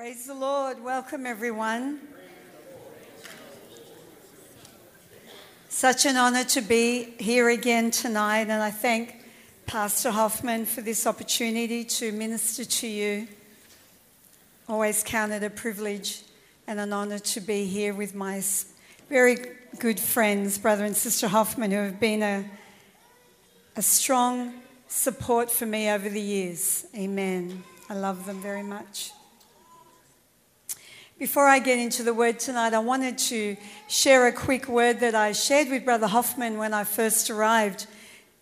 Praise the Lord. Welcome, everyone. Such an honor to be here again tonight, and I thank Pastor Hoffman for this opportunity to minister to you. Always count it a privilege and an honor to be here with my very good friends, Brother and Sister Hoffman, who have been a, a strong support for me over the years. Amen. I love them very much. Before I get into the word tonight, I wanted to share a quick word that I shared with Brother Hoffman when I first arrived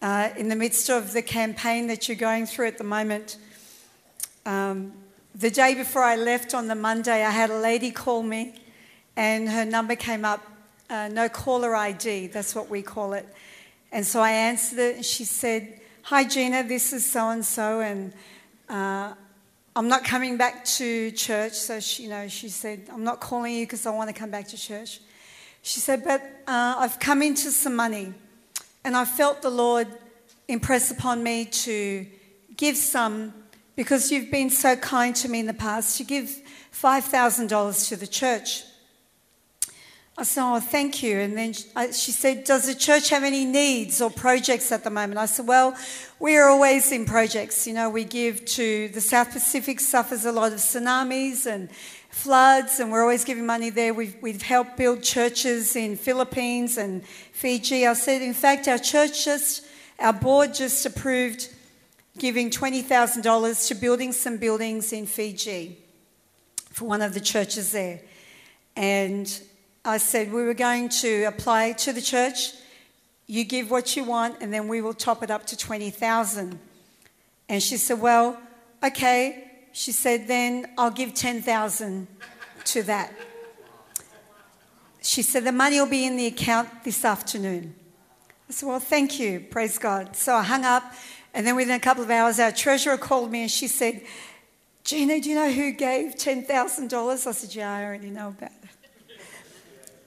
uh, in the midst of the campaign that you're going through at the moment. Um, the day before I left on the Monday, I had a lady call me, and her number came up uh, no caller ID, that's what we call it. And so I answered it, and she said, Hi, Gina, this is so and so, and uh, I'm not coming back to church. So, she, you know, she said, I'm not calling you because I want to come back to church. She said, but uh, I've come into some money and I felt the Lord impress upon me to give some because you've been so kind to me in the past to give $5,000 to the church. I said, Oh, thank you. And then uh, she said, Does the church have any needs or projects at the moment? I said, Well, we are always in projects. You know, we give to the South Pacific, suffers a lot of tsunamis and floods, and we're always giving money there. We've, we've helped build churches in Philippines and Fiji. I said, In fact, our church just, our board just approved giving $20,000 to building some buildings in Fiji for one of the churches there. And I said we were going to apply to the church. You give what you want, and then we will top it up to 20,000. And she said, Well, okay. She said, Then I'll give 10,000 to that. She said, The money will be in the account this afternoon. I said, Well, thank you. Praise God. So I hung up, and then within a couple of hours, our treasurer called me and she said, Gina, do you know who gave $10,000? I said, Yeah, I already know about it.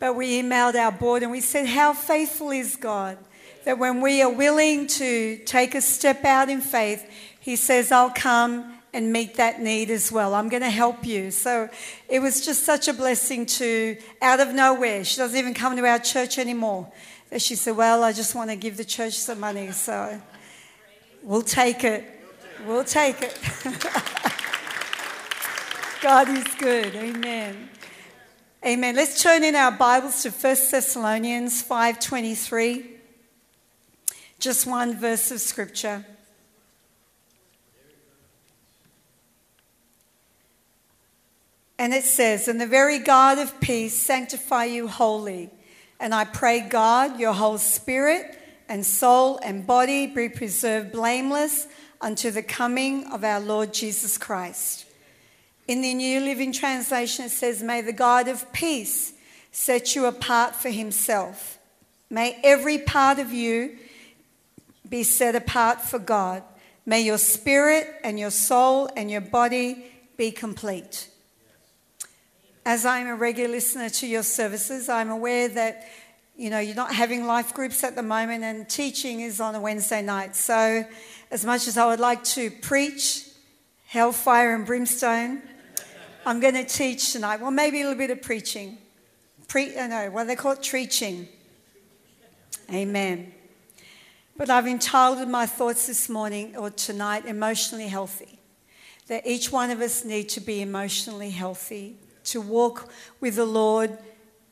But we emailed our board and we said, How faithful is God? That when we are willing to take a step out in faith, He says, I'll come and meet that need as well. I'm going to help you. So it was just such a blessing to, out of nowhere, she doesn't even come to our church anymore. She said, Well, I just want to give the church some money. So we'll take it. We'll take it. God is good. Amen. Amen. Let's turn in our Bibles to 1 Thessalonians 5:23. Just one verse of scripture. And it says, And the very God of peace sanctify you wholly. And I pray, God, your whole spirit and soul and body be preserved blameless unto the coming of our Lord Jesus Christ. In the New Living Translation, it says, May the God of peace set you apart for himself. May every part of you be set apart for God. May your spirit and your soul and your body be complete. As I'm a regular listener to your services, I'm aware that you know you're not having life groups at the moment and teaching is on a Wednesday night. So as much as I would like to preach hellfire and brimstone, I'm going to teach tonight. Well, maybe a little bit of preaching. Pre, uh, no, what they call it, preaching. Amen. But I've entitled my thoughts this morning or tonight, Emotionally Healthy. That each one of us need to be emotionally healthy, to walk with the Lord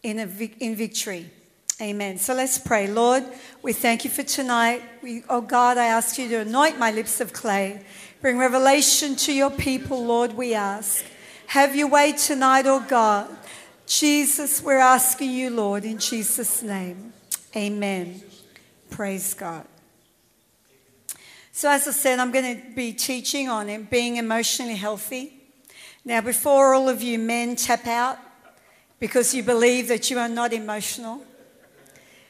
in, a, in victory. Amen. So let's pray. Lord, we thank you for tonight. We, oh God, I ask you to anoint my lips of clay. Bring revelation to your people, Lord, we ask. Have your way tonight, oh God. Jesus, we're asking you, Lord, in Jesus' name. Amen. Praise God. So, as I said, I'm going to be teaching on it, being emotionally healthy. Now, before all of you men tap out because you believe that you are not emotional,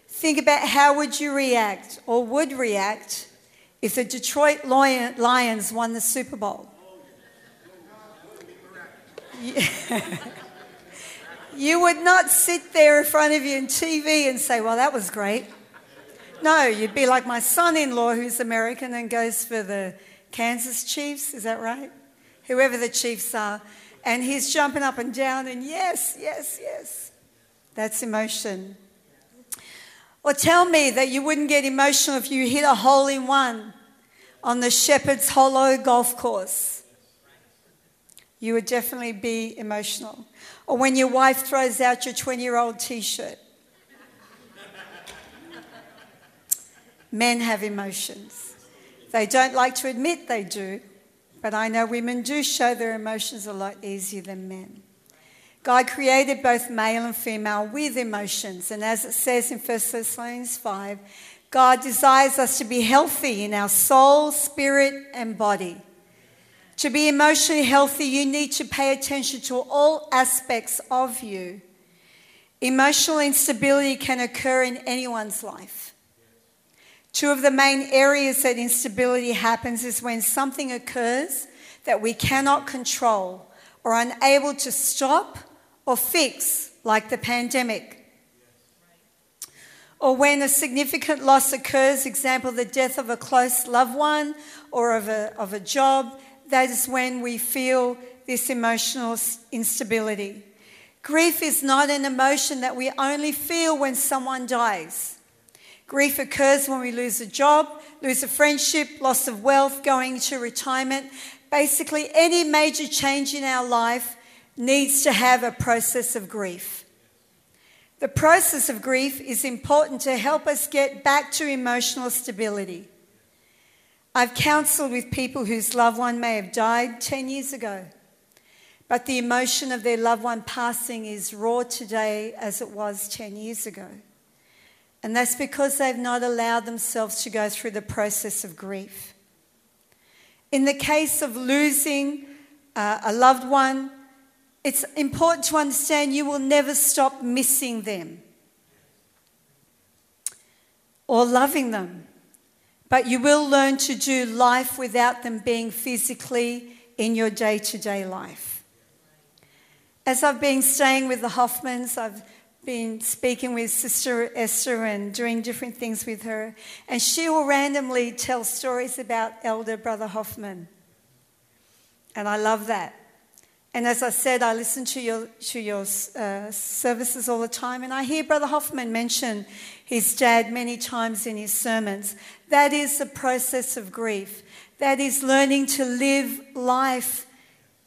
think about how would you react or would react if the Detroit Lions won the Super Bowl. you would not sit there in front of you in TV and say, Well, that was great. No, you'd be like my son in law, who's American and goes for the Kansas Chiefs. Is that right? Whoever the Chiefs are. And he's jumping up and down, and yes, yes, yes. That's emotion. Or tell me that you wouldn't get emotional if you hit a hole in one on the Shepherd's Hollow golf course. You would definitely be emotional. Or when your wife throws out your 20 year old t shirt. Men have emotions. They don't like to admit they do, but I know women do show their emotions a lot easier than men. God created both male and female with emotions, and as it says in 1 Thessalonians 5, God desires us to be healthy in our soul, spirit, and body. To be emotionally healthy, you need to pay attention to all aspects of you. Emotional instability can occur in anyone's life. Two of the main areas that instability happens is when something occurs that we cannot control or unable to stop or fix, like the pandemic. Or when a significant loss occurs, example, the death of a close loved one or of a, of a job, that is when we feel this emotional instability. Grief is not an emotion that we only feel when someone dies. Grief occurs when we lose a job, lose a friendship, loss of wealth, going to retirement. Basically, any major change in our life needs to have a process of grief. The process of grief is important to help us get back to emotional stability. I've counseled with people whose loved one may have died 10 years ago, but the emotion of their loved one passing is raw today as it was 10 years ago. And that's because they've not allowed themselves to go through the process of grief. In the case of losing uh, a loved one, it's important to understand you will never stop missing them or loving them. But you will learn to do life without them being physically in your day to day life. As I've been staying with the Hoffmans, I've been speaking with Sister Esther and doing different things with her, and she will randomly tell stories about Elder Brother Hoffman. And I love that. And as I said, I listen to your, to your uh, services all the time, and I hear Brother Hoffman mention his dad many times in his sermons. That is the process of grief. That is learning to live life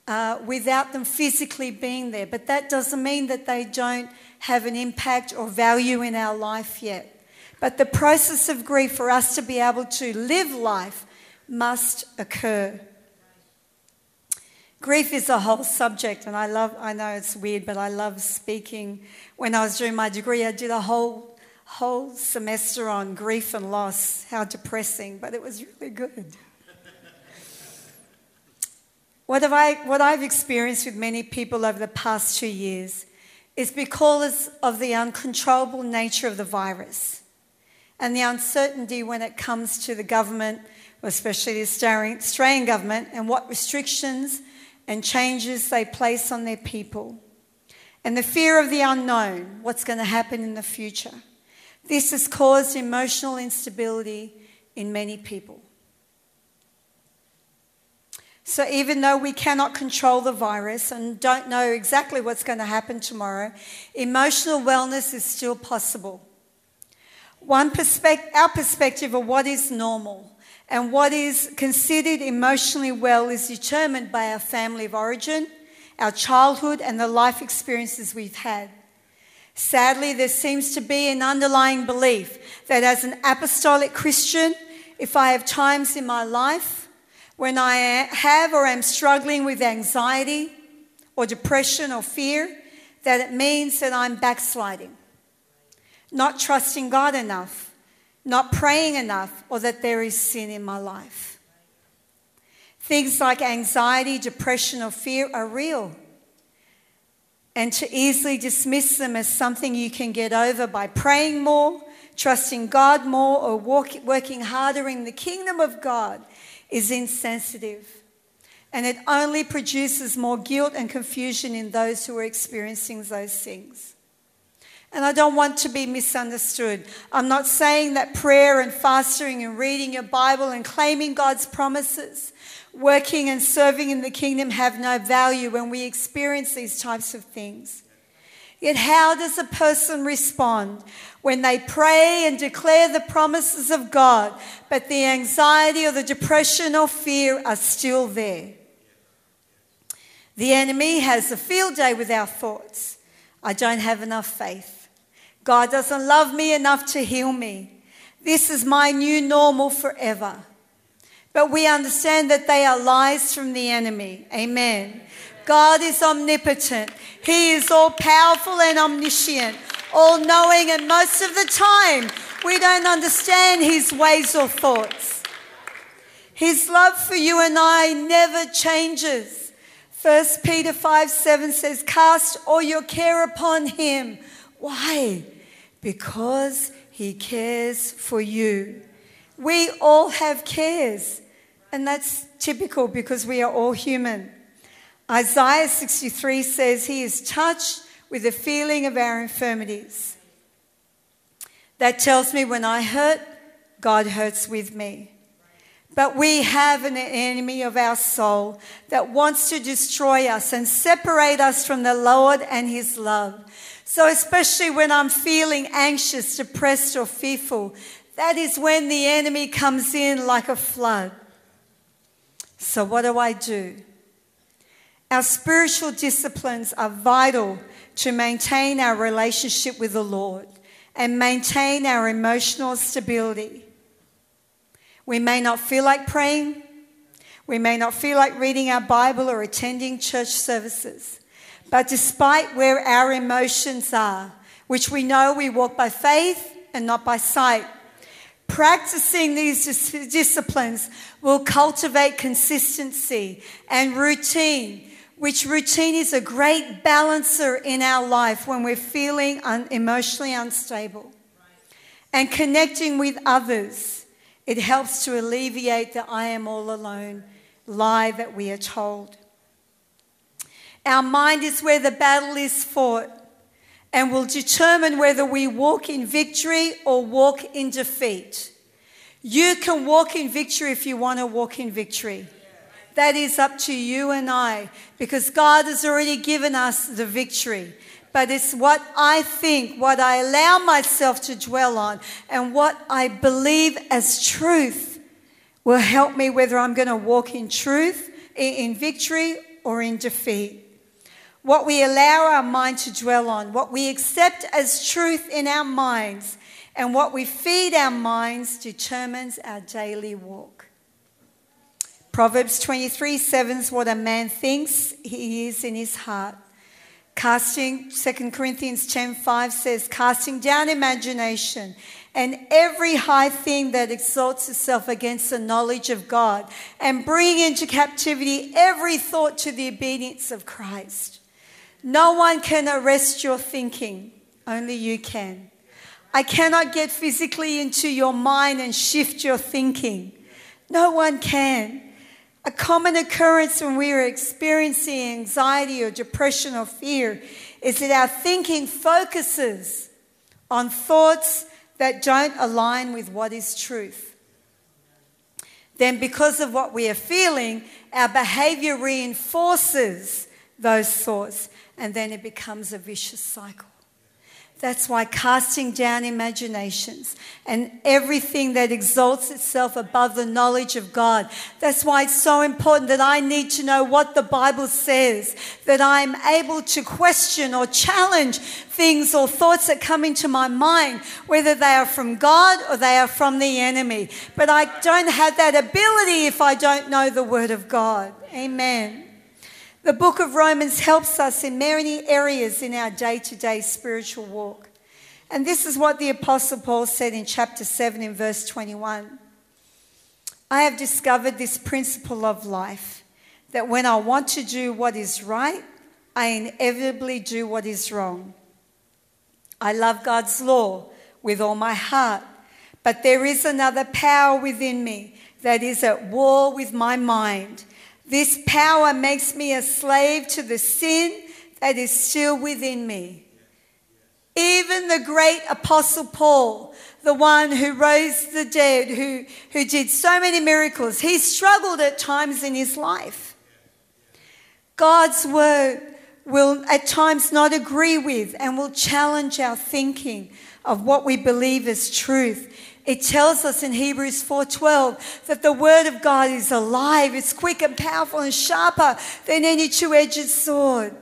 uh, without them physically being there. But that doesn't mean that they don't have an impact or value in our life yet. But the process of grief for us to be able to live life must occur. Grief is a whole subject, and I love, I know it's weird, but I love speaking. When I was doing my degree, I did a whole, whole semester on grief and loss. How depressing, but it was really good. what, have I, what I've experienced with many people over the past two years is because of the uncontrollable nature of the virus and the uncertainty when it comes to the government, especially the Australian government, and what restrictions and changes they place on their people, and the fear of the unknown, what's going to happen in the future. This has caused emotional instability in many people. So, even though we cannot control the virus and don't know exactly what's going to happen tomorrow, emotional wellness is still possible. One perspective, our perspective of what is normal and what is considered emotionally well is determined by our family of origin, our childhood, and the life experiences we've had. Sadly, there seems to be an underlying belief that as an apostolic Christian, if I have times in my life when I have or am struggling with anxiety or depression or fear, that it means that I'm backsliding, not trusting God enough not praying enough, or that there is sin in my life. Things like anxiety, depression, or fear are real. And to easily dismiss them as something you can get over by praying more, trusting God more, or walk, working harder in the kingdom of God is insensitive. And it only produces more guilt and confusion in those who are experiencing those things. And I don't want to be misunderstood. I'm not saying that prayer and fasting and reading your Bible and claiming God's promises working and serving in the kingdom have no value when we experience these types of things. Yet, how does a person respond when they pray and declare the promises of God, but the anxiety or the depression or fear are still there? The enemy has a field day with our thoughts. I don't have enough faith. God doesn't love me enough to heal me. This is my new normal forever. But we understand that they are lies from the enemy. Amen. God is omnipotent. He is all powerful and omniscient, all knowing, and most of the time we don't understand his ways or thoughts. His love for you and I never changes. 1 Peter 5 7 says, Cast all your care upon him. Why? Because he cares for you. We all have cares. And that's typical because we are all human. Isaiah 63 says, He is touched with the feeling of our infirmities. That tells me when I hurt, God hurts with me. But we have an enemy of our soul that wants to destroy us and separate us from the Lord and His love. So, especially when I'm feeling anxious, depressed, or fearful, that is when the enemy comes in like a flood. So, what do I do? Our spiritual disciplines are vital to maintain our relationship with the Lord and maintain our emotional stability. We may not feel like praying, we may not feel like reading our Bible or attending church services, but despite where our emotions are, which we know we walk by faith and not by sight, Practicing these disciplines will cultivate consistency and routine, which routine is a great balancer in our life when we're feeling un- emotionally unstable. And connecting with others, it helps to alleviate the I am all alone lie that we are told. Our mind is where the battle is fought and will determine whether we walk in victory or walk in defeat. You can walk in victory if you want to walk in victory. That is up to you and I because God has already given us the victory. But it's what I think, what I allow myself to dwell on, and what I believe as truth will help me whether I'm going to walk in truth, in victory, or in defeat what we allow our mind to dwell on, what we accept as truth in our minds, and what we feed our minds determines our daily walk. Proverbs 23 7 is what a man thinks he is in his heart. Casting, 2 Corinthians 10 5 says, casting down imagination and every high thing that exalts itself against the knowledge of God, and bring into captivity every thought to the obedience of Christ. No one can arrest your thinking, only you can. I cannot get physically into your mind and shift your thinking. No one can. A common occurrence when we are experiencing anxiety or depression or fear is that our thinking focuses on thoughts that don't align with what is truth. Then, because of what we are feeling, our behavior reinforces those thoughts and then it becomes a vicious cycle. That's why casting down imaginations and everything that exalts itself above the knowledge of God. That's why it's so important that I need to know what the Bible says, that I'm able to question or challenge things or thoughts that come into my mind, whether they are from God or they are from the enemy. But I don't have that ability if I don't know the Word of God. Amen. The book of Romans helps us in many areas in our day to day spiritual walk. And this is what the Apostle Paul said in chapter 7 in verse 21. I have discovered this principle of life that when I want to do what is right, I inevitably do what is wrong. I love God's law with all my heart, but there is another power within me that is at war with my mind this power makes me a slave to the sin that is still within me. Even the great Apostle Paul, the one who rose the dead, who, who did so many miracles, he struggled at times in his life. God's word will at times not agree with and will challenge our thinking of what we believe is truth. It tells us in Hebrews 4:12 that the word of God is alive, it's quick and powerful and sharper than any two-edged sword.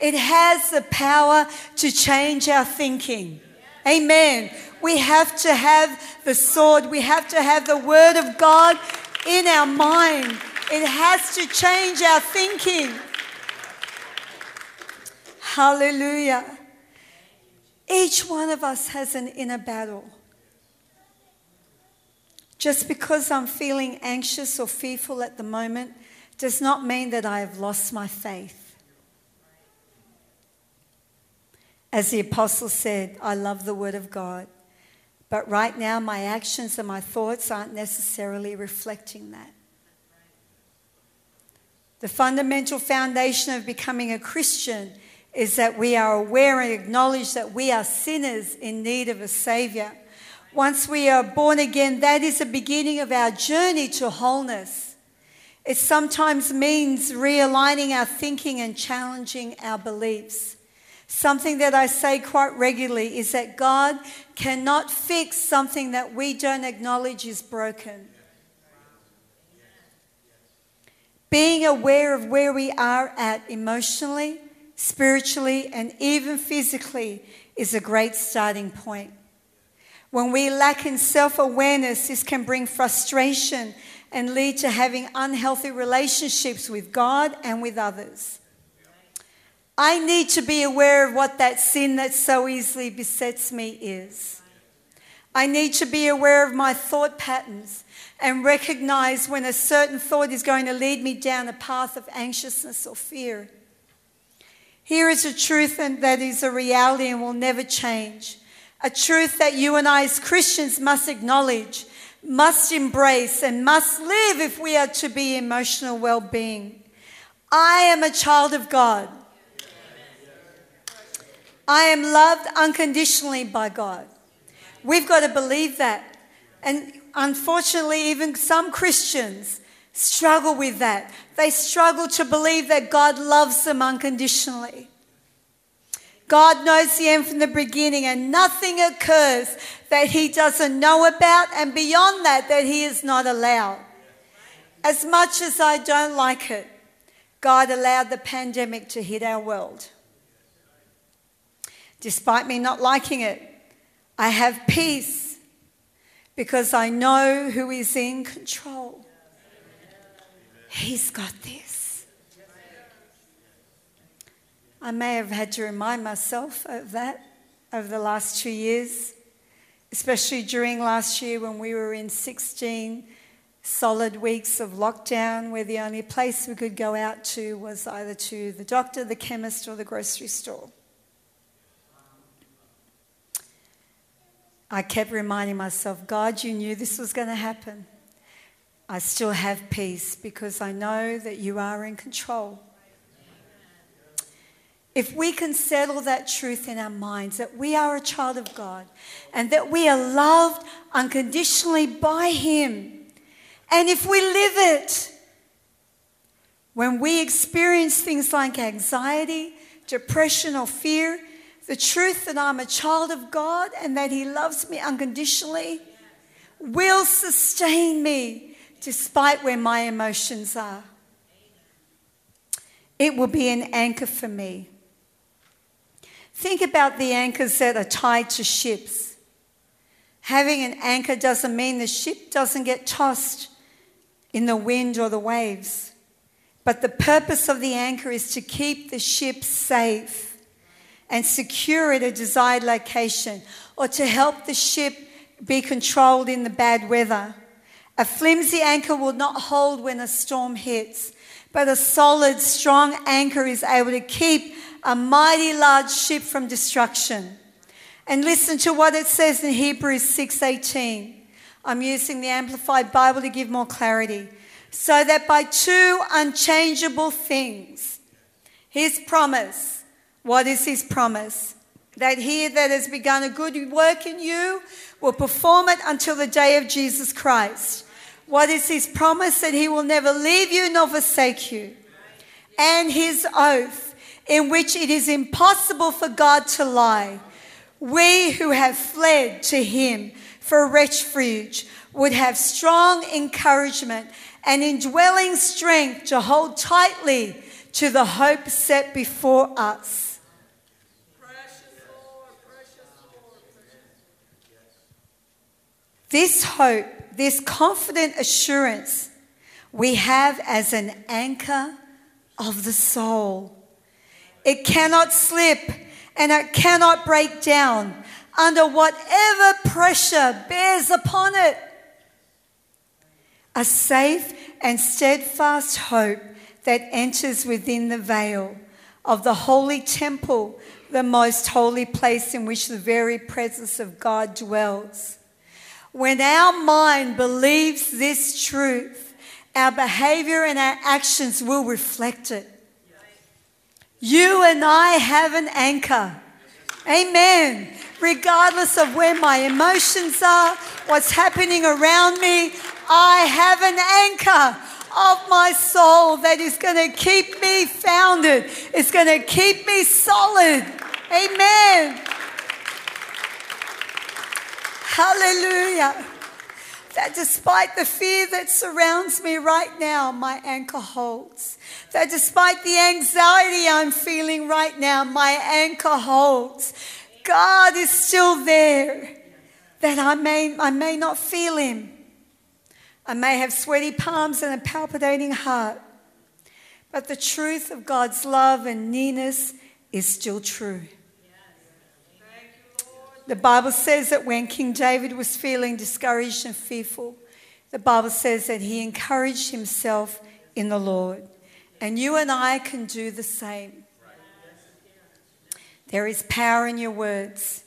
It has the power to change our thinking. Amen. We have to have the sword, we have to have the word of God in our mind. It has to change our thinking. Hallelujah. Each one of us has an inner battle. Just because I'm feeling anxious or fearful at the moment does not mean that I have lost my faith. As the apostle said, I love the word of God. But right now, my actions and my thoughts aren't necessarily reflecting that. The fundamental foundation of becoming a Christian is that we are aware and acknowledge that we are sinners in need of a Savior. Once we are born again, that is the beginning of our journey to wholeness. It sometimes means realigning our thinking and challenging our beliefs. Something that I say quite regularly is that God cannot fix something that we don't acknowledge is broken. Being aware of where we are at emotionally, spiritually, and even physically is a great starting point. When we lack in self awareness, this can bring frustration and lead to having unhealthy relationships with God and with others. I need to be aware of what that sin that so easily besets me is. I need to be aware of my thought patterns and recognize when a certain thought is going to lead me down a path of anxiousness or fear. Here is a truth and that is a reality and will never change. A truth that you and I, as Christians, must acknowledge, must embrace, and must live if we are to be emotional well being. I am a child of God. I am loved unconditionally by God. We've got to believe that. And unfortunately, even some Christians struggle with that. They struggle to believe that God loves them unconditionally. God knows the end from the beginning, and nothing occurs that He doesn't know about, and beyond that, that He is not allowed. As much as I don't like it, God allowed the pandemic to hit our world. Despite me not liking it, I have peace because I know who is in control. He's got this. I may have had to remind myself of that over the last two years, especially during last year when we were in 16 solid weeks of lockdown, where the only place we could go out to was either to the doctor, the chemist, or the grocery store. I kept reminding myself, God, you knew this was going to happen. I still have peace because I know that you are in control. If we can settle that truth in our minds that we are a child of God and that we are loved unconditionally by Him, and if we live it, when we experience things like anxiety, depression, or fear, the truth that I'm a child of God and that He loves me unconditionally will sustain me despite where my emotions are. It will be an anchor for me. Think about the anchors that are tied to ships. Having an anchor doesn't mean the ship doesn't get tossed in the wind or the waves. But the purpose of the anchor is to keep the ship safe and secure at a desired location, or to help the ship be controlled in the bad weather. A flimsy anchor will not hold when a storm hits, but a solid, strong anchor is able to keep a mighty large ship from destruction. And listen to what it says in Hebrews 6:18. I'm using the amplified Bible to give more clarity. So that by two unchangeable things, his promise what is his promise? that he that has begun a good work in you will perform it until the day of Jesus Christ. What is his promise? That he will never leave you nor forsake you. And his oath, in which it is impossible for God to lie. We who have fled to him for refuge would have strong encouragement and indwelling strength to hold tightly to the hope set before us. This hope, this confident assurance we have as an anchor of the soul. It cannot slip and it cannot break down under whatever pressure bears upon it. A safe and steadfast hope that enters within the veil of the holy temple, the most holy place in which the very presence of God dwells. When our mind believes this truth, our behavior and our actions will reflect it. You and I have an anchor. Amen. Regardless of where my emotions are, what's happening around me, I have an anchor of my soul that is going to keep me founded. It's going to keep me solid. Amen. Hallelujah. That despite the fear that surrounds me right now, my anchor holds. That despite the anxiety I'm feeling right now, my anchor holds. God is still there. That I may, I may not feel Him. I may have sweaty palms and a palpitating heart. But the truth of God's love and nearness is still true. The Bible says that when King David was feeling discouraged and fearful, the Bible says that he encouraged himself in the Lord. And you and I can do the same. There is power in your words.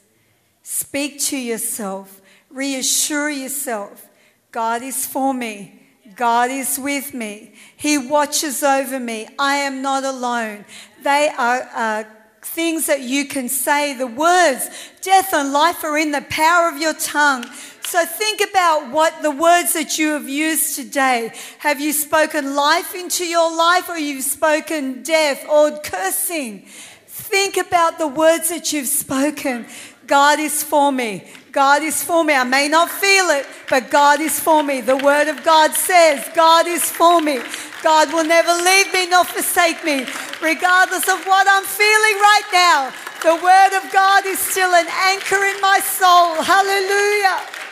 Speak to yourself, reassure yourself God is for me. God is with me. He watches over me. I am not alone. They are uh, things that you can say. The words, death and life are in the power of your tongue. So think about what the words that you have used today. Have you spoken life into your life or you've spoken death or cursing? Think about the words that you've spoken. God is for me. God is for me. I may not feel it, but God is for me. The Word of God says, God is for me. God will never leave me nor forsake me, regardless of what I'm feeling right now. The Word of God is still an anchor in my soul. Hallelujah.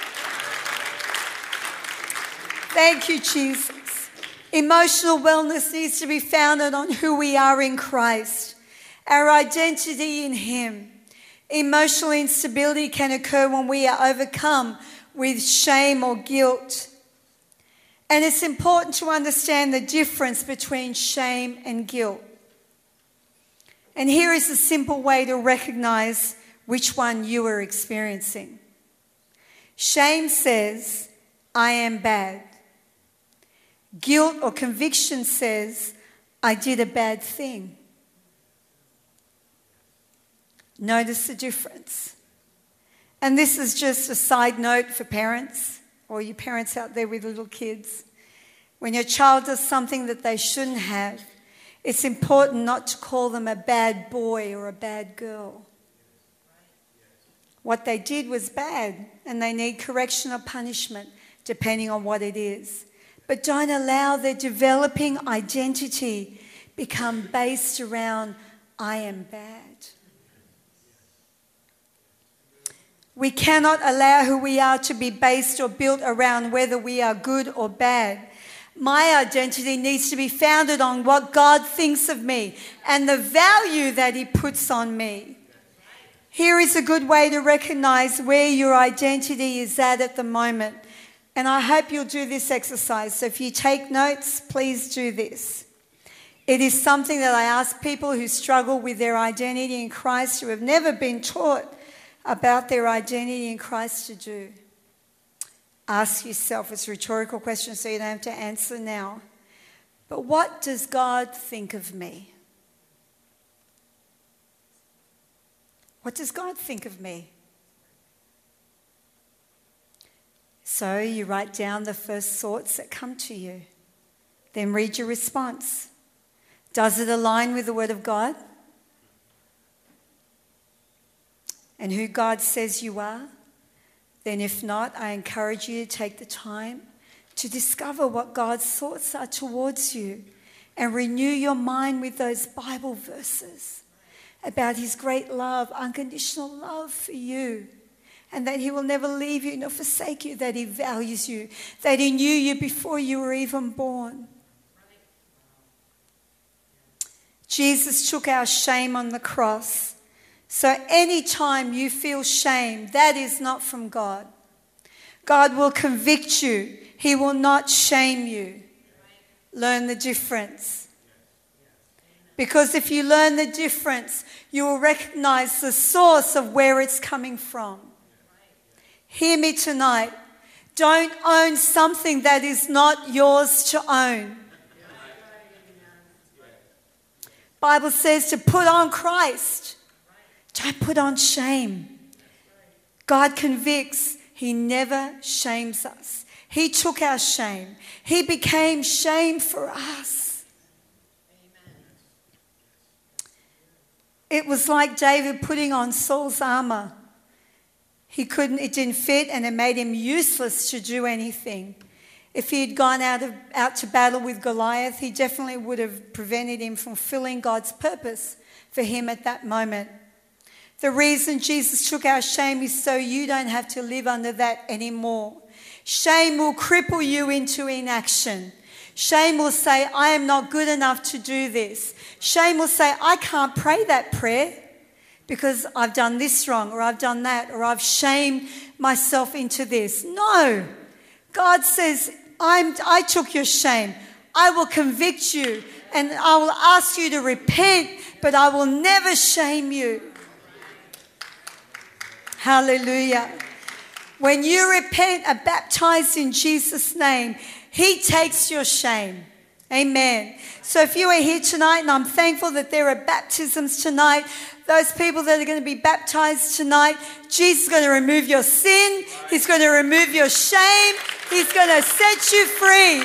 Thank you, Jesus. Emotional wellness needs to be founded on who we are in Christ, our identity in Him. Emotional instability can occur when we are overcome with shame or guilt. And it's important to understand the difference between shame and guilt. And here is a simple way to recognize which one you are experiencing. Shame says, I am bad. Guilt or conviction says, I did a bad thing. Notice the difference. And this is just a side note for parents or you parents out there with little kids. When your child does something that they shouldn't have, it's important not to call them a bad boy or a bad girl. What they did was bad, and they need correction or punishment depending on what it is. But don't allow their developing identity become based around I am bad. We cannot allow who we are to be based or built around whether we are good or bad. My identity needs to be founded on what God thinks of me and the value that He puts on me. Here is a good way to recognize where your identity is at at the moment. And I hope you'll do this exercise. So if you take notes, please do this. It is something that I ask people who struggle with their identity in Christ, who have never been taught about their identity in Christ to do? Ask yourself, it's a rhetorical question, so you don't have to answer now. But what does God think of me? What does God think of me? So you write down the first thoughts that come to you. Then read your response. Does it align with the Word of God? And who God says you are? Then, if not, I encourage you to take the time to discover what God's thoughts are towards you and renew your mind with those Bible verses about His great love, unconditional love for you and that He will never leave you nor forsake you, that He values you, that He knew you before you were even born. Jesus took our shame on the cross. So, anytime you feel shame, that is not from God. God will convict you, He will not shame you. Learn the difference. Because if you learn the difference, you will recognize the source of where it's coming from. Hear me tonight. Don't own something that is not yours to own. Bible says to put on Christ. Don't put on shame. God convicts. He never shames us. He took our shame. He became shame for us. It was like David putting on Saul's armor. He couldn't, it didn't fit and it made him useless to do anything. If he had gone out, of, out to battle with Goliath, he definitely would have prevented him from fulfilling God's purpose for him at that moment. The reason Jesus took our shame is so you don't have to live under that anymore. Shame will cripple you into inaction. Shame will say, I am not good enough to do this. Shame will say, I can't pray that prayer because I've done this wrong or I've done that or I've shamed myself into this. No. God says, I took your shame. I will convict you and I will ask you to repent, but I will never shame you. Hallelujah. When you repent, are baptized in Jesus' name, He takes your shame. Amen. So if you are here tonight, and I'm thankful that there are baptisms tonight, those people that are going to be baptized tonight, Jesus is going to remove your sin. He's going to remove your shame. He's going to set you free.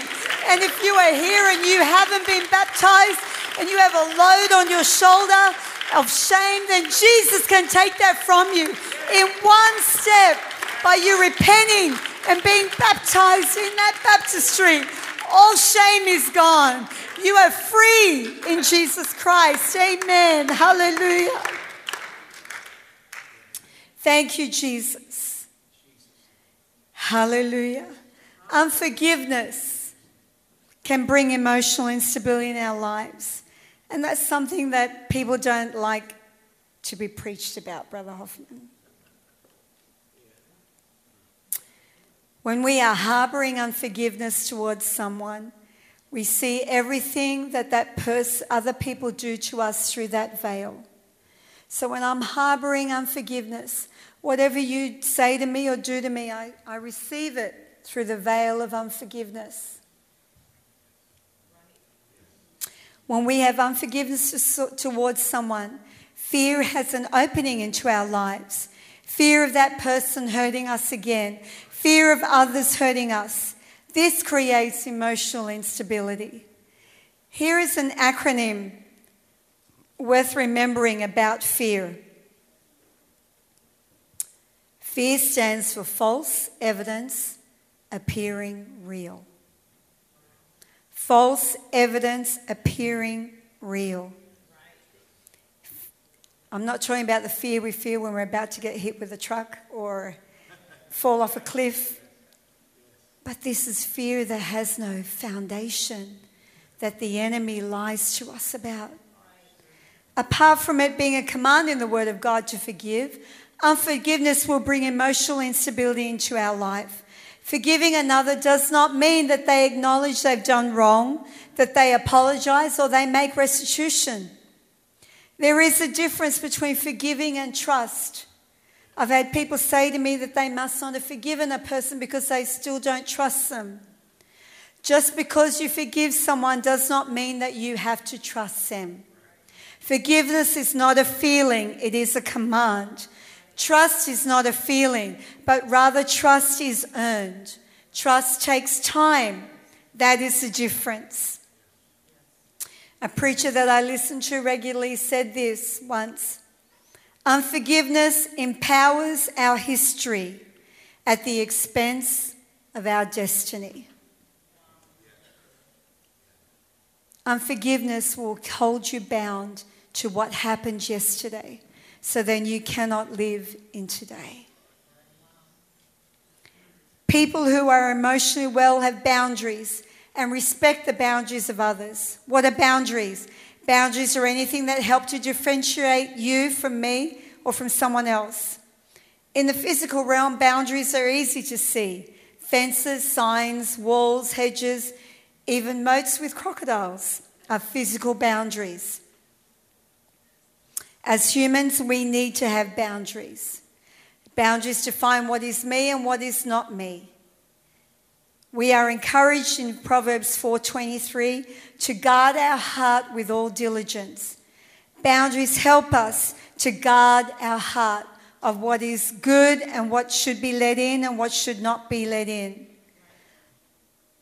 And if you are here and you haven't been baptized and you have a load on your shoulder of shame, then Jesus can take that from you in one step by you repenting and being baptized in that baptistry. All shame is gone. You are free in Jesus Christ. Amen. Hallelujah. Thank you, Jesus. Hallelujah. Unforgiveness can bring emotional instability in our lives. And that's something that people don't like to be preached about, Brother Hoffman. When we are harboring unforgiveness towards someone, we see everything that that person, other people do to us through that veil. So when I'm harboring unforgiveness, whatever you say to me or do to me, I, I receive it through the veil of unforgiveness. When we have unforgiveness towards someone, fear has an opening into our lives. Fear of that person hurting us again, fear of others hurting us. This creates emotional instability. Here is an acronym worth remembering about fear. Fear stands for false evidence appearing real. False evidence appearing real. I'm not talking about the fear we feel when we're about to get hit with a truck or fall off a cliff. But this is fear that has no foundation, that the enemy lies to us about. Apart from it being a command in the Word of God to forgive, unforgiveness will bring emotional instability into our life. Forgiving another does not mean that they acknowledge they've done wrong, that they apologize, or they make restitution. There is a difference between forgiving and trust. I've had people say to me that they must not have forgiven a person because they still don't trust them. Just because you forgive someone does not mean that you have to trust them. Forgiveness is not a feeling, it is a command. Trust is not a feeling, but rather trust is earned. Trust takes time. That is the difference. A preacher that I listen to regularly said this once Unforgiveness empowers our history at the expense of our destiny. Unforgiveness will hold you bound to what happened yesterday, so then you cannot live in today. People who are emotionally well have boundaries and respect the boundaries of others. What are boundaries? Boundaries are anything that help to differentiate you from me or from someone else. In the physical realm, boundaries are easy to see fences, signs, walls, hedges, even moats with crocodiles are physical boundaries. As humans, we need to have boundaries. Boundaries define what is me and what is not me. We are encouraged in Proverbs 4:23 to guard our heart with all diligence. Boundaries help us to guard our heart of what is good and what should be let in and what should not be let in.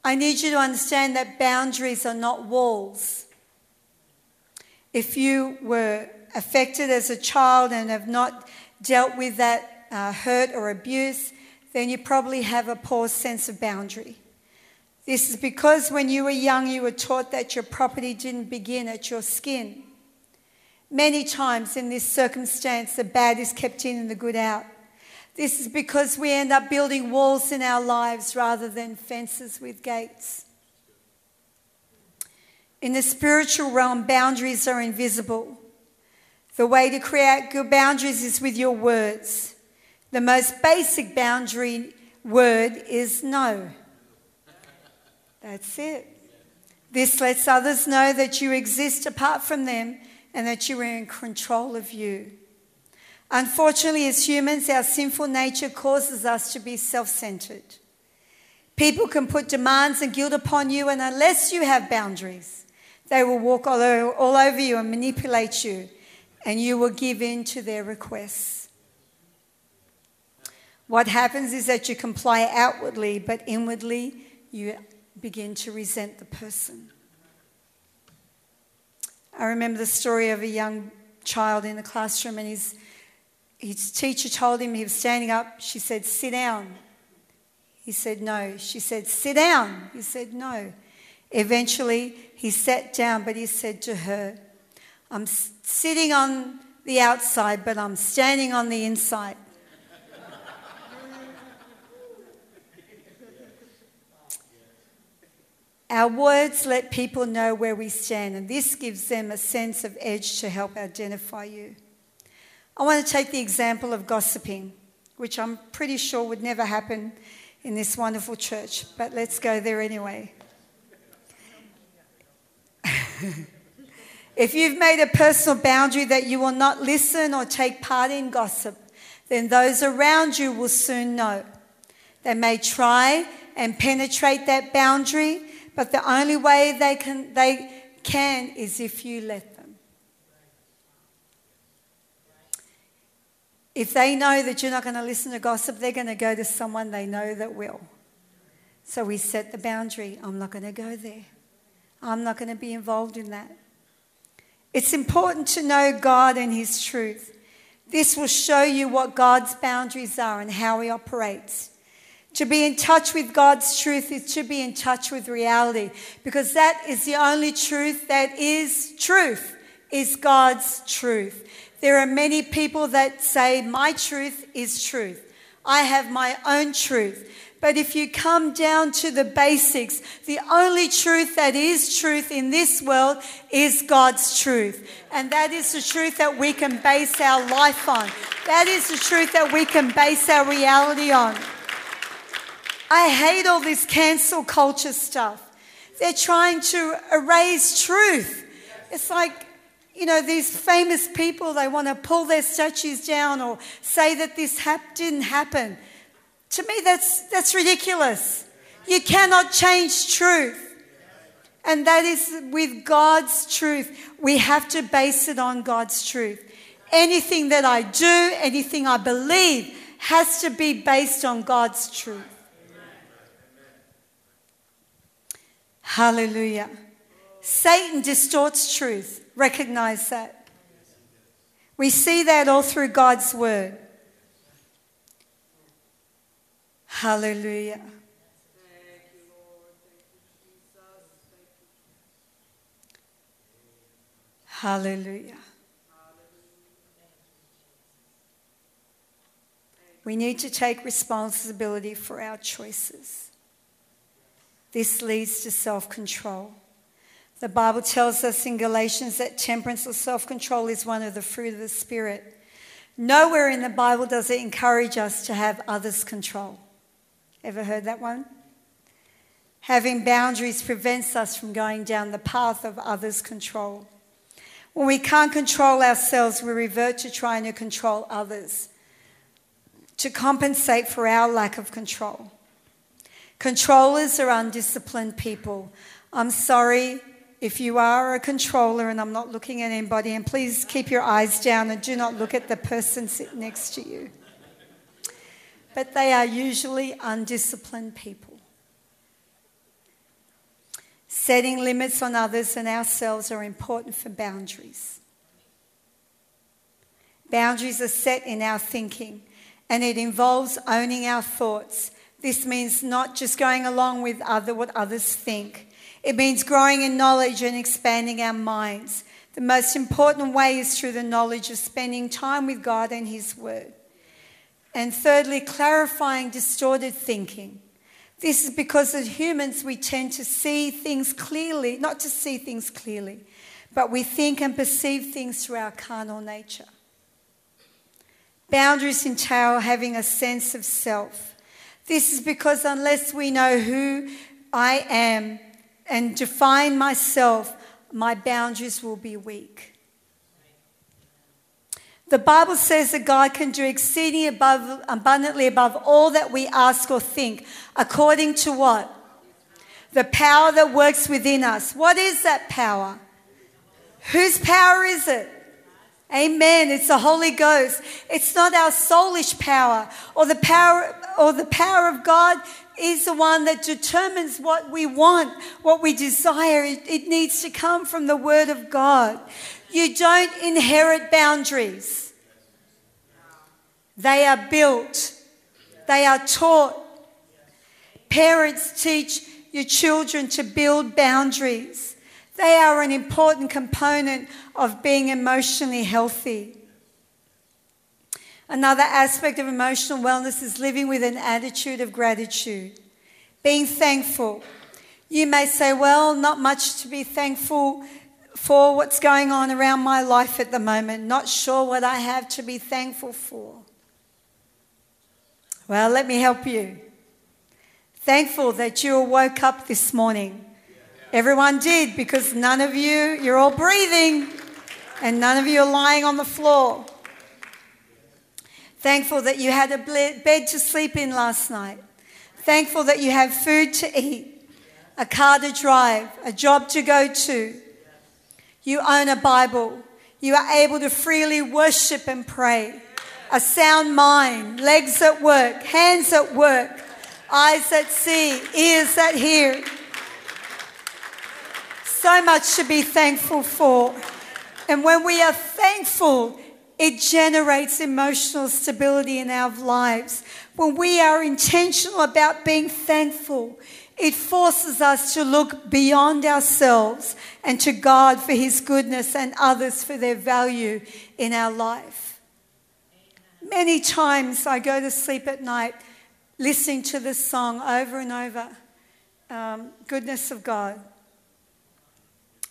I need you to understand that boundaries are not walls. If you were affected as a child and have not dealt with that uh, hurt or abuse, then you probably have a poor sense of boundary. This is because when you were young, you were taught that your property didn't begin at your skin. Many times in this circumstance, the bad is kept in and the good out. This is because we end up building walls in our lives rather than fences with gates. In the spiritual realm, boundaries are invisible. The way to create good boundaries is with your words. The most basic boundary word is no. That's it. This lets others know that you exist apart from them and that you are in control of you. Unfortunately, as humans, our sinful nature causes us to be self centered. People can put demands and guilt upon you, and unless you have boundaries, they will walk all over, you and manipulate you, and you will give in to their requests. What happens is that you comply outwardly, but inwardly you begin to resent the person. I remember the story of a young child in the classroom, and his his teacher told him he was standing up. She said, Sit down. He said, No. She said, Sit down. He said, No. Eventually, he sat down, but he said to her, I'm sitting on the outside, but I'm standing on the inside. Our words let people know where we stand, and this gives them a sense of edge to help identify you. I want to take the example of gossiping, which I'm pretty sure would never happen in this wonderful church, but let's go there anyway. if you've made a personal boundary that you will not listen or take part in gossip, then those around you will soon know. They may try and penetrate that boundary, but the only way they can, they can is if you let them. If they know that you're not going to listen to gossip, they're going to go to someone they know that will. So we set the boundary I'm not going to go there. I'm not going to be involved in that. It's important to know God and His truth. This will show you what God's boundaries are and how He operates. To be in touch with God's truth is to be in touch with reality because that is the only truth that is truth, is God's truth. There are many people that say, My truth is truth. I have my own truth. But if you come down to the basics, the only truth that is truth in this world is God's truth. And that is the truth that we can base our life on. That is the truth that we can base our reality on. I hate all this cancel culture stuff. They're trying to erase truth. It's like, you know, these famous people, they want to pull their statues down or say that this hap- didn't happen. To me, that's, that's ridiculous. You cannot change truth. And that is with God's truth. We have to base it on God's truth. Anything that I do, anything I believe, has to be based on God's truth. Hallelujah. Satan distorts truth. Recognize that. We see that all through God's word. Hallelujah. Hallelujah. We need to take responsibility for our choices. This leads to self control. The Bible tells us in Galatians that temperance or self control is one of the fruit of the Spirit. Nowhere in the Bible does it encourage us to have others' control. Ever heard that one? Having boundaries prevents us from going down the path of others' control. When we can't control ourselves, we revert to trying to control others to compensate for our lack of control. Controllers are undisciplined people. I'm sorry if you are a controller, and I'm not looking at anybody, and please keep your eyes down and do not look at the person sitting next to you. But they are usually undisciplined people. Setting limits on others and ourselves are important for boundaries. Boundaries are set in our thinking and it involves owning our thoughts. This means not just going along with other, what others think. It means growing in knowledge and expanding our minds. The most important way is through the knowledge of spending time with God and His Word. And thirdly, clarifying distorted thinking. This is because as humans, we tend to see things clearly, not to see things clearly, but we think and perceive things through our carnal nature. Boundaries entail having a sense of self. This is because unless we know who I am and define myself, my boundaries will be weak. The Bible says that God can do exceeding above, abundantly above all that we ask or think, according to what? The power that works within us. What is that power? Whose power is it? Amen. It's the Holy Ghost. It's not our soulish power or the power or the power of God is the one that determines what we want, what we desire. It, it needs to come from the Word of God. You don't inherit boundaries. They are built. They are taught. Parents teach your children to build boundaries. They are an important component of being emotionally healthy. Another aspect of emotional wellness is living with an attitude of gratitude, being thankful. You may say, Well, not much to be thankful for what's going on around my life at the moment, not sure what I have to be thankful for. Well, let me help you. Thankful that you woke up this morning Everyone did because none of you, you're all breathing and none of you are lying on the floor. Thankful that you had a bed to sleep in last night. Thankful that you have food to eat, a car to drive, a job to go to. You own a Bible. You are able to freely worship and pray. A sound mind, legs at work, hands at work, eyes that see, ears that hear. So much to be thankful for. And when we are thankful, it generates emotional stability in our lives. When we are intentional about being thankful, it forces us to look beyond ourselves and to God for His goodness and others for their value in our life. Many times I go to sleep at night listening to this song over and over um, Goodness of God.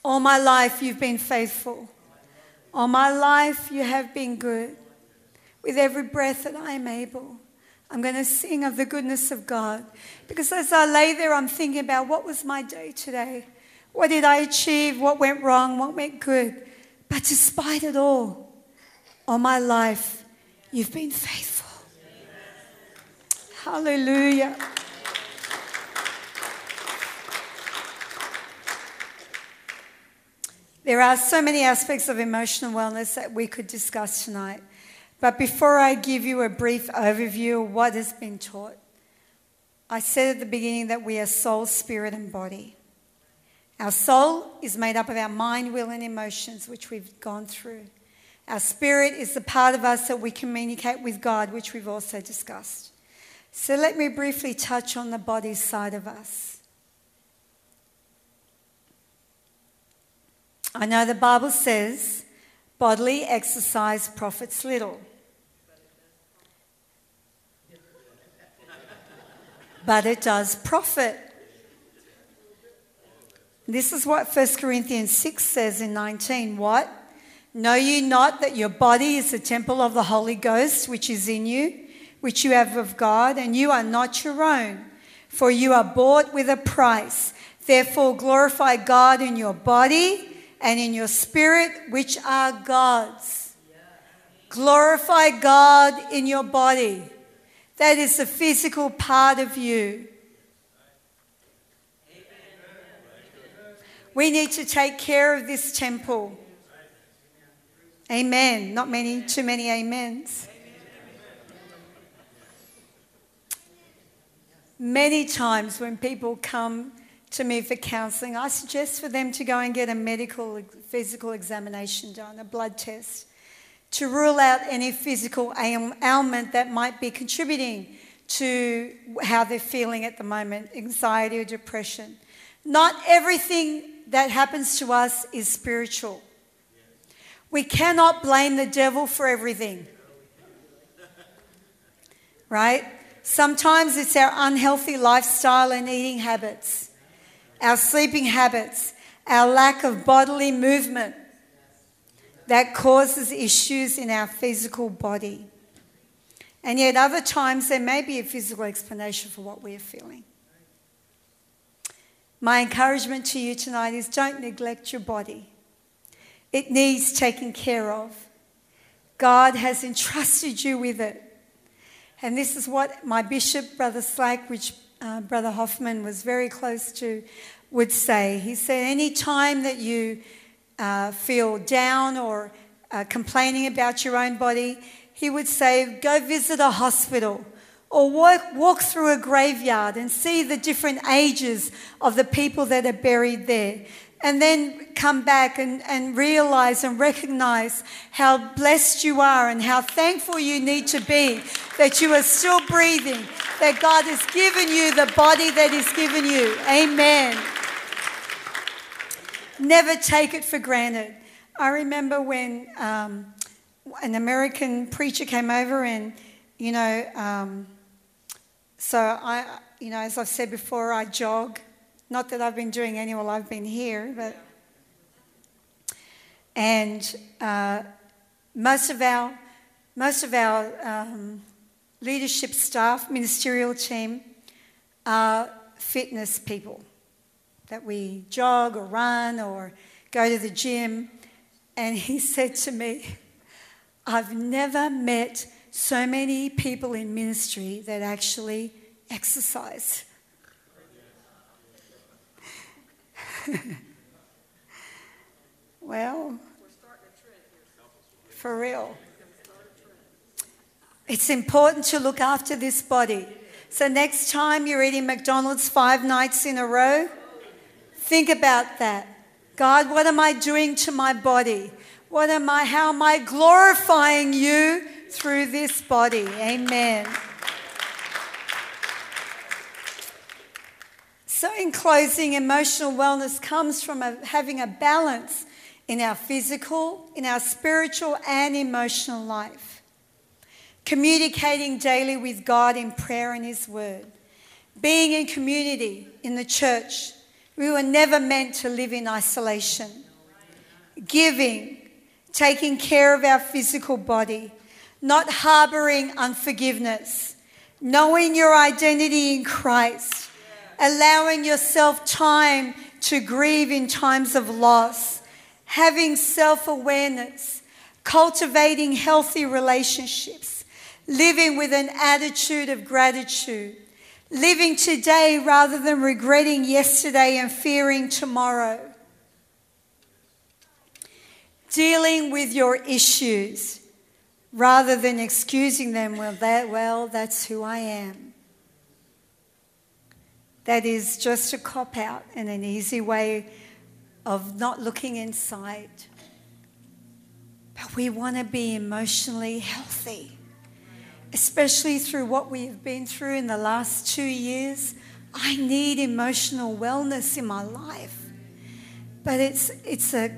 All my life, you've been faithful. All my life, you have been good. With every breath that I am able, I'm going to sing of the goodness of God. Because as I lay there, I'm thinking about what was my day today? What did I achieve? What went wrong? What went good? But despite it all, all my life, you've been faithful. Hallelujah. There are so many aspects of emotional wellness that we could discuss tonight. But before I give you a brief overview of what has been taught, I said at the beginning that we are soul, spirit, and body. Our soul is made up of our mind, will, and emotions, which we've gone through. Our spirit is the part of us that we communicate with God, which we've also discussed. So let me briefly touch on the body side of us. I know the Bible says bodily exercise profits little. But it does profit. This is what 1 Corinthians 6 says in 19. What? Know ye not that your body is the temple of the Holy Ghost, which is in you, which you have of God, and you are not your own? For you are bought with a price. Therefore, glorify God in your body and in your spirit, which are God's. Glorify God in your body. That is the physical part of you. We need to take care of this temple. Amen. Not many, too many amens. Many times when people come to me for counselling, I suggest for them to go and get a medical, physical examination done, a blood test, to rule out any physical ailment that might be contributing to how they're feeling at the moment, anxiety or depression. Not everything that happens to us is spiritual. We cannot blame the devil for everything. Right? Sometimes it's our unhealthy lifestyle and eating habits, our sleeping habits, our lack of bodily movement that causes issues in our physical body. And yet, other times, there may be a physical explanation for what we are feeling. My encouragement to you tonight is don't neglect your body. It needs taking care of. God has entrusted you with it. And this is what my bishop, Brother Slack, which uh, Brother Hoffman was very close to, would say. He said, Any time that you uh, feel down or uh, complaining about your own body, he would say, Go visit a hospital or walk, walk through a graveyard and see the different ages of the people that are buried there. And then come back and, and realize and recognize how blessed you are and how thankful you need to be that you are still breathing, that God has given you the body that He's given you. Amen. Never take it for granted. I remember when um, an American preacher came over and, you know, um, so I, you know, as I've said before, I jog. Not that I've been doing any while I've been here, but and uh, most of our most of our um, leadership staff, ministerial team, are fitness people that we jog or run or go to the gym. And he said to me, I've never met so many people in ministry that actually exercise. well, for real. It's important to look after this body. So, next time you're eating McDonald's five nights in a row, think about that. God, what am I doing to my body? What am I, how am I glorifying you through this body? Amen. So, in closing, emotional wellness comes from a, having a balance in our physical, in our spiritual, and emotional life. Communicating daily with God in prayer and His Word. Being in community in the church. We were never meant to live in isolation. Giving, taking care of our physical body, not harboring unforgiveness, knowing your identity in Christ, allowing yourself time to grieve in times of loss, having self awareness, cultivating healthy relationships, living with an attitude of gratitude, living today rather than regretting yesterday and fearing tomorrow dealing with your issues rather than excusing them, well, that, well, that's who I am. That is just a cop out and an easy way of not looking inside. But we want to be emotionally healthy, especially through what we have been through in the last two years. I need emotional wellness in my life. But it's, it's a,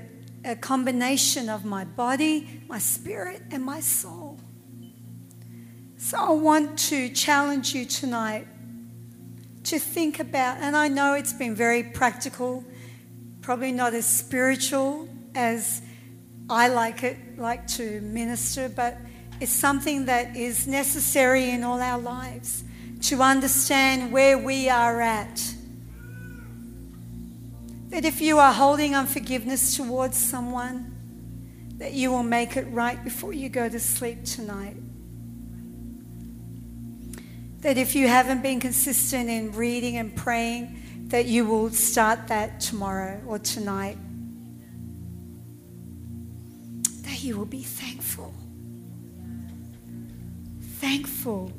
a combination of my body, my spirit, and my soul. So I want to challenge you tonight to think about, and I know it's been very practical, probably not as spiritual as I like it, like to minister, but it's something that is necessary in all our lives to understand where we are at. That if you are holding unforgiveness towards someone, that you will make it right before you go to sleep tonight. That if you haven't been consistent in reading and praying, that you will start that tomorrow or tonight. That you will be thankful. Thankful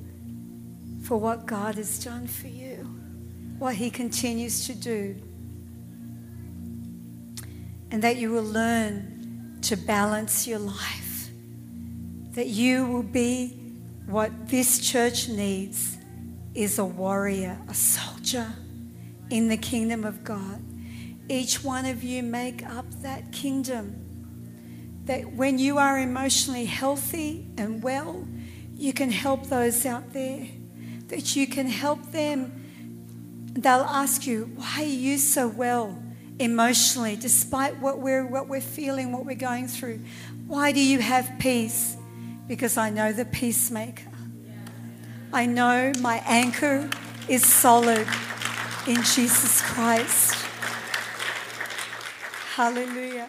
for what God has done for you, what He continues to do, and that you will learn to balance your life, that you will be what this church needs is a warrior, a soldier in the kingdom of God. Each one of you make up that kingdom. That when you are emotionally healthy and well, you can help those out there that you can help them. They'll ask you, why are you so well emotionally, despite what we're, what we're feeling, what we're going through? Why do you have peace? Because I know the peacemaker. I know my anchor is solid in Jesus Christ. Hallelujah.